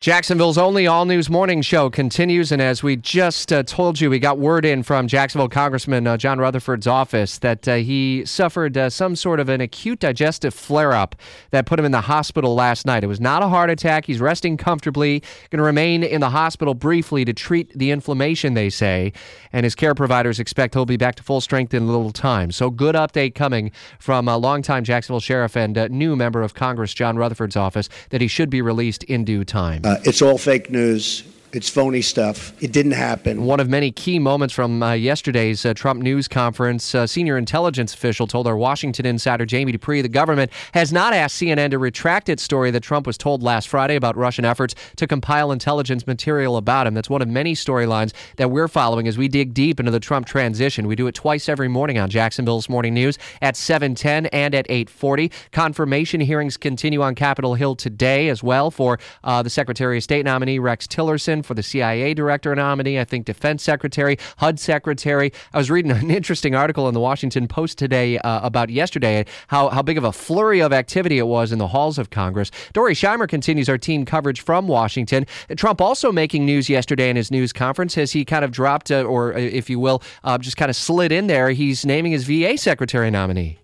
Jacksonville's only all news morning show continues. And as we just uh, told you, we got word in from Jacksonville Congressman uh, John Rutherford's office that uh, he suffered uh, some sort of an acute digestive flare up that put him in the hospital last night. It was not a heart attack. He's resting comfortably, going to remain in the hospital briefly to treat the inflammation, they say. And his care providers expect he'll be back to full strength in a little time. So, good update coming from a longtime Jacksonville sheriff and uh, new member of Congress, John Rutherford's office, that he should be released in due time. Uh, it's all fake news. It's phony stuff. It didn't happen. One of many key moments from uh, yesterday's uh, Trump news conference, uh, senior intelligence official told our Washington insider Jamie Dupree the government has not asked CNN to retract its story that Trump was told last Friday about Russian efforts to compile intelligence material about him. That's one of many storylines that we're following as we dig deep into the Trump transition. We do it twice every morning on Jacksonville's Morning News at 7:10 and at 8:40. Confirmation hearings continue on Capitol Hill today as well for uh, the Secretary of State nominee Rex Tillerson for the CIA director nominee, I think Defense Secretary, HUD Secretary. I was reading an interesting article in the Washington Post today uh, about yesterday how, how big of a flurry of activity it was in the halls of Congress. Dory Scheimer continues our team coverage from Washington. Trump also making news yesterday in his news conference as he kind of dropped, uh, or uh, if you will, uh, just kind of slid in there. He's naming his VA secretary nominee.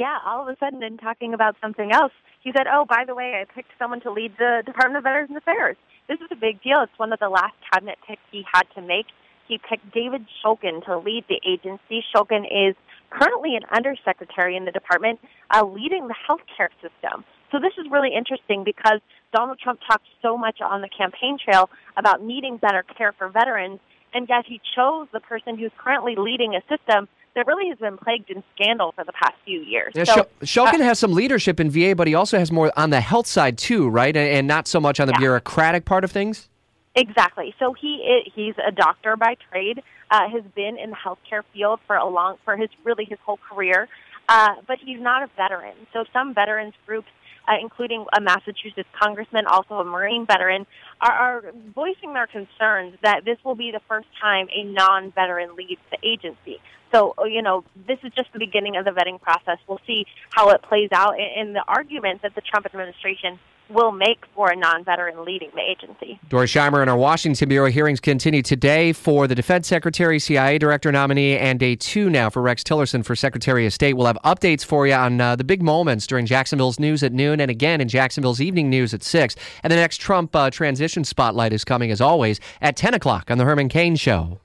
Yeah, all of a sudden, and talking about something else, he said, "Oh, by the way, I picked someone to lead the Department of Veterans Affairs." this is a big deal. It's one of the last cabinet picks he had to make. He picked David Shulkin to lead the agency. Shulkin is currently an undersecretary in the department, uh, leading the healthcare system. So this is really interesting because Donald Trump talked so much on the campaign trail about needing better care for veterans, and yet he chose the person who's currently leading a system that really has been plagued in scandal for the past few years. Yeah, so, Shulkin uh, has some leadership in VA, but he also has more on the health side too, right? And, and not so much on the yeah. bureaucratic part of things. Exactly. So he he's a doctor by trade. Uh, has been in the healthcare field for a long for his really his whole career, uh, but he's not a veteran. So some veterans groups uh, including a Massachusetts congressman, also a Marine veteran, are, are voicing their concerns that this will be the first time a non veteran leads the agency. So, uh, you know, this is just the beginning of the vetting process. We'll see how it plays out in, the argument that the Trump administration will make for a non-veteran leading the agency. Dori Scheimer and our Washington Bureau hearings continue today for the Defense Secretary, CIA Director nominee, and day two now for Rex Tillerson for Secretary of State. We'll have updates for you on uh, the big moments during Jacksonville's news at noon and again in Jacksonville's evening news at 6. And the next Trump uh, transition spotlight is coming, as always, at 10 o'clock on The Herman Cain Show.